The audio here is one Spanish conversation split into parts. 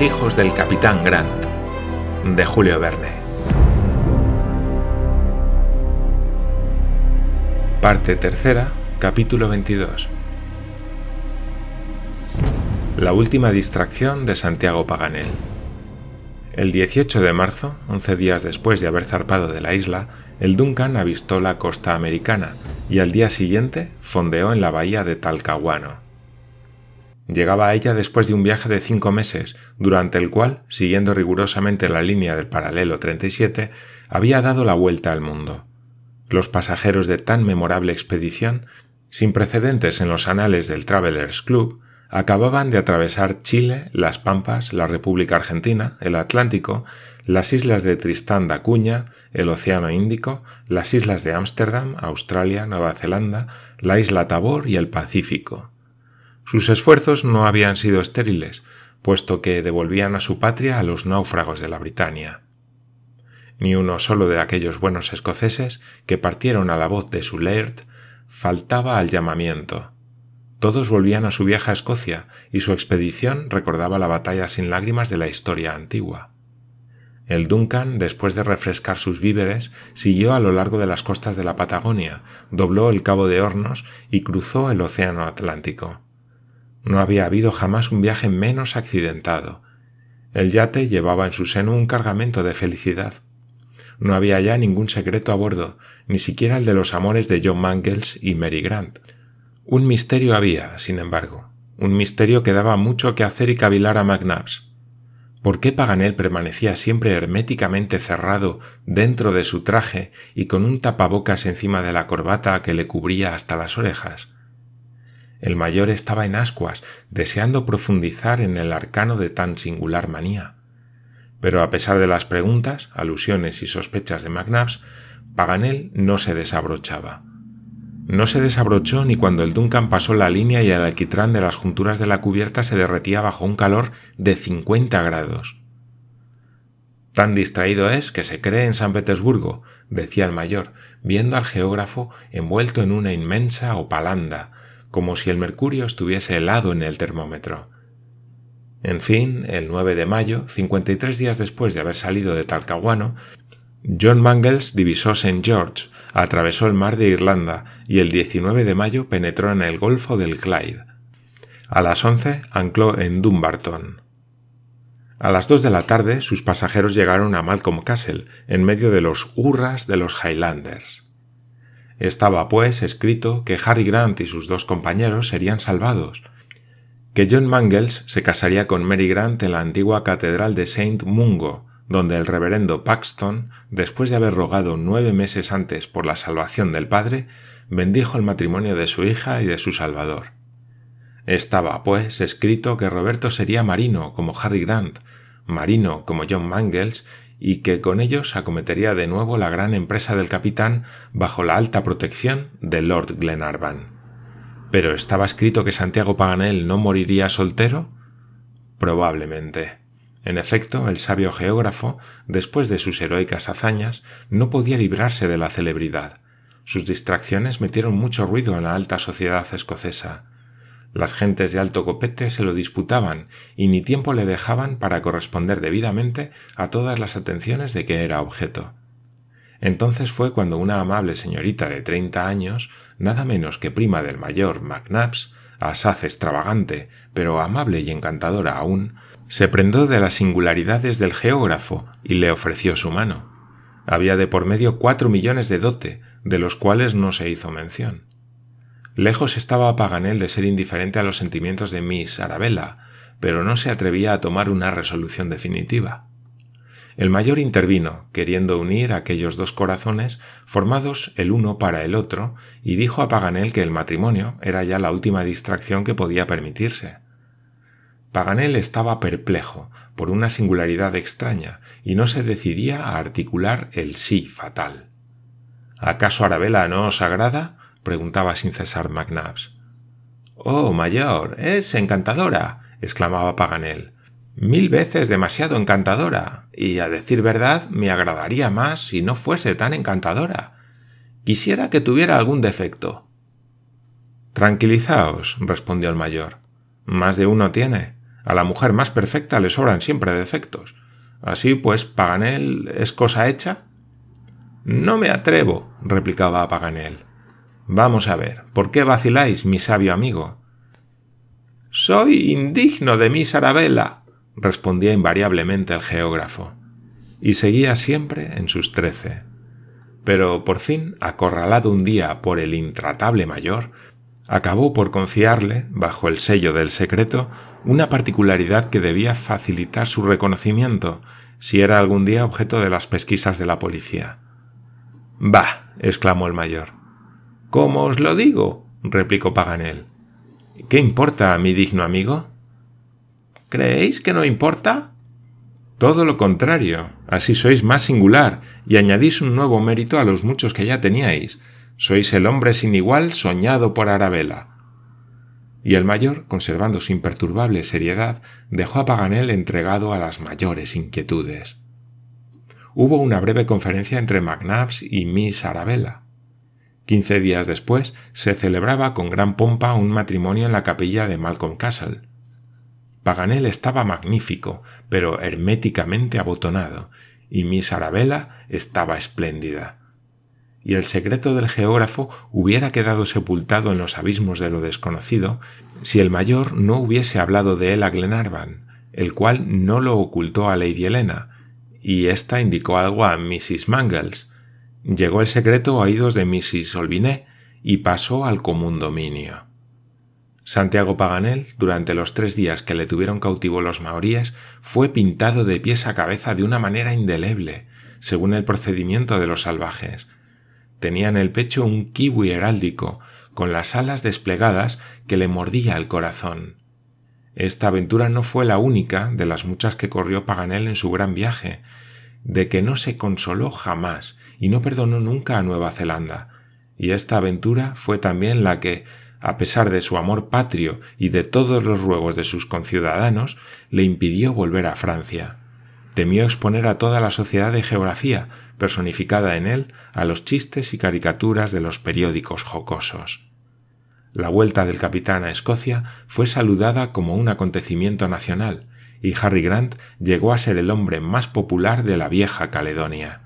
Hijos del capitán Grant, de Julio Verne. Parte tercera, capítulo 22. La última distracción de Santiago Paganel. El 18 de marzo, 11 días después de haber zarpado de la isla, el Duncan avistó la costa americana y al día siguiente fondeó en la bahía de Talcahuano. Llegaba a ella después de un viaje de cinco meses, durante el cual, siguiendo rigurosamente la línea del paralelo 37, había dado la vuelta al mundo. Los pasajeros de tan memorable expedición, sin precedentes en los anales del Travelers Club, acababan de atravesar Chile, las Pampas, la República Argentina, el Atlántico, las islas de Tristán da Cunha, el Océano Índico, las islas de Ámsterdam, Australia, Nueva Zelanda, la isla Tabor y el Pacífico. Sus esfuerzos no habían sido estériles, puesto que devolvían a su patria a los náufragos de la Britania. Ni uno solo de aquellos buenos escoceses que partieron a la voz de su Laird faltaba al llamamiento todos volvían a su vieja Escocia y su expedición recordaba la batalla sin lágrimas de la historia antigua. El Duncan, después de refrescar sus víveres, siguió a lo largo de las costas de la Patagonia, dobló el Cabo de Hornos y cruzó el Océano Atlántico. No había habido jamás un viaje menos accidentado. El yate llevaba en su seno un cargamento de felicidad. No había ya ningún secreto a bordo, ni siquiera el de los amores de John Mangles y Mary Grant, un misterio había, sin embargo, un misterio que daba mucho que hacer y cavilar a McNabbs. ¿Por qué Paganel permanecía siempre herméticamente cerrado dentro de su traje y con un tapabocas encima de la corbata que le cubría hasta las orejas? El mayor estaba en ascuas, deseando profundizar en el arcano de tan singular manía. Pero a pesar de las preguntas, alusiones y sospechas de McNabbs, Paganel no se desabrochaba. No se desabrochó ni cuando el Duncan pasó la línea y el alquitrán de las junturas de la cubierta se derretía bajo un calor de 50 grados. Tan distraído es que se cree en San Petersburgo, decía el mayor, viendo al geógrafo envuelto en una inmensa opalanda, como si el mercurio estuviese helado en el termómetro. En fin, el 9 de mayo, 53 días después de haber salido de Talcahuano, John Mangles divisó St. George, atravesó el mar de Irlanda y el 19 de mayo penetró en el Golfo del Clyde. A las 11 ancló en Dumbarton. A las 2 de la tarde sus pasajeros llegaron a Malcolm Castle, en medio de los hurras de los Highlanders. Estaba, pues, escrito que Harry Grant y sus dos compañeros serían salvados, que John Mangles se casaría con Mary Grant en la antigua catedral de Saint Mungo, donde el reverendo Paxton, después de haber rogado nueve meses antes por la salvación del padre, bendijo el matrimonio de su hija y de su Salvador. Estaba, pues, escrito que Roberto sería marino como Harry Grant, marino como John Mangles, y que con ellos acometería de nuevo la gran empresa del capitán bajo la alta protección de Lord Glenarvan. Pero estaba escrito que Santiago Paganel no moriría soltero? Probablemente. En efecto, el sabio geógrafo, después de sus heroicas hazañas, no podía librarse de la celebridad. Sus distracciones metieron mucho ruido en la alta sociedad escocesa. Las gentes de alto copete se lo disputaban y ni tiempo le dejaban para corresponder debidamente a todas las atenciones de que era objeto. Entonces fue cuando una amable señorita de treinta años, nada menos que prima del mayor McNabbs, asaz extravagante, pero amable y encantadora aún, se prendó de las singularidades del geógrafo y le ofreció su mano. Había de por medio cuatro millones de dote, de los cuales no se hizo mención. Lejos estaba Paganel de ser indiferente a los sentimientos de Miss Arabella, pero no se atrevía a tomar una resolución definitiva. El mayor intervino, queriendo unir aquellos dos corazones, formados el uno para el otro, y dijo a Paganel que el matrimonio era ya la última distracción que podía permitirse. Paganel estaba perplejo por una singularidad extraña y no se decidía a articular el sí fatal. ¿Acaso Arabella no os agrada? Preguntaba sin cesar McNabbs. Oh, mayor, es encantadora, exclamaba Paganel. Mil veces demasiado encantadora, y a decir verdad me agradaría más si no fuese tan encantadora. Quisiera que tuviera algún defecto. Tranquilizaos, respondió el mayor. Más de uno tiene. A la mujer más perfecta le sobran siempre defectos. Así pues, Paganel es cosa hecha. No me atrevo, replicaba Paganel. Vamos a ver, ¿por qué vaciláis, mi sabio amigo? Soy indigno de mi Arabella, respondía invariablemente el geógrafo, y seguía siempre en sus trece. Pero por fin, acorralado un día por el intratable mayor, acabó por confiarle, bajo el sello del secreto, una particularidad que debía facilitar su reconocimiento si era algún día objeto de las pesquisas de la policía. Bah. exclamó el mayor. ¿Cómo os lo digo? replicó Paganel. ¿Qué importa, mi digno amigo? ¿Creéis que no importa? Todo lo contrario, así sois más singular y añadís un nuevo mérito a los muchos que ya teníais. Sois el hombre sin igual soñado por Arabella. Y el mayor, conservando su imperturbable seriedad, dejó a Paganel entregado a las mayores inquietudes. Hubo una breve conferencia entre McNabbs y Miss Arabella. Quince días después se celebraba con gran pompa un matrimonio en la capilla de Malcolm Castle. Paganel estaba magnífico, pero herméticamente abotonado, y Miss Arabella estaba espléndida. Y el secreto del geógrafo hubiera quedado sepultado en los abismos de lo desconocido si el mayor no hubiese hablado de él a Glenarvan, el cual no lo ocultó a Lady Helena, y ésta indicó algo a Mrs. Mangles, Llegó el secreto a oídos de Mrs. Olviné y pasó al común dominio. Santiago Paganel, durante los tres días que le tuvieron cautivo los maoríes, fue pintado de pies a cabeza de una manera indeleble, según el procedimiento de los salvajes. Tenía en el pecho un kiwi heráldico, con las alas desplegadas que le mordía el corazón. Esta aventura no fue la única de las muchas que corrió Paganel en su gran viaje, de que no se consoló jamás y no perdonó nunca a Nueva Zelanda. Y esta aventura fue también la que, a pesar de su amor patrio y de todos los ruegos de sus conciudadanos, le impidió volver a Francia. Temió exponer a toda la sociedad de geografía, personificada en él, a los chistes y caricaturas de los periódicos jocosos. La vuelta del capitán a Escocia fue saludada como un acontecimiento nacional, y Harry Grant llegó a ser el hombre más popular de la vieja Caledonia.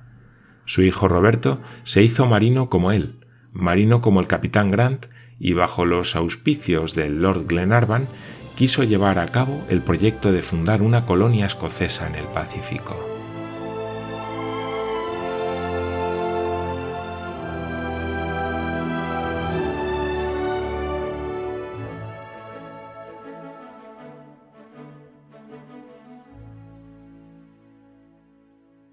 Su hijo Roberto se hizo marino como él, marino como el capitán Grant, y bajo los auspicios del Lord Glenarvan quiso llevar a cabo el proyecto de fundar una colonia escocesa en el Pacífico.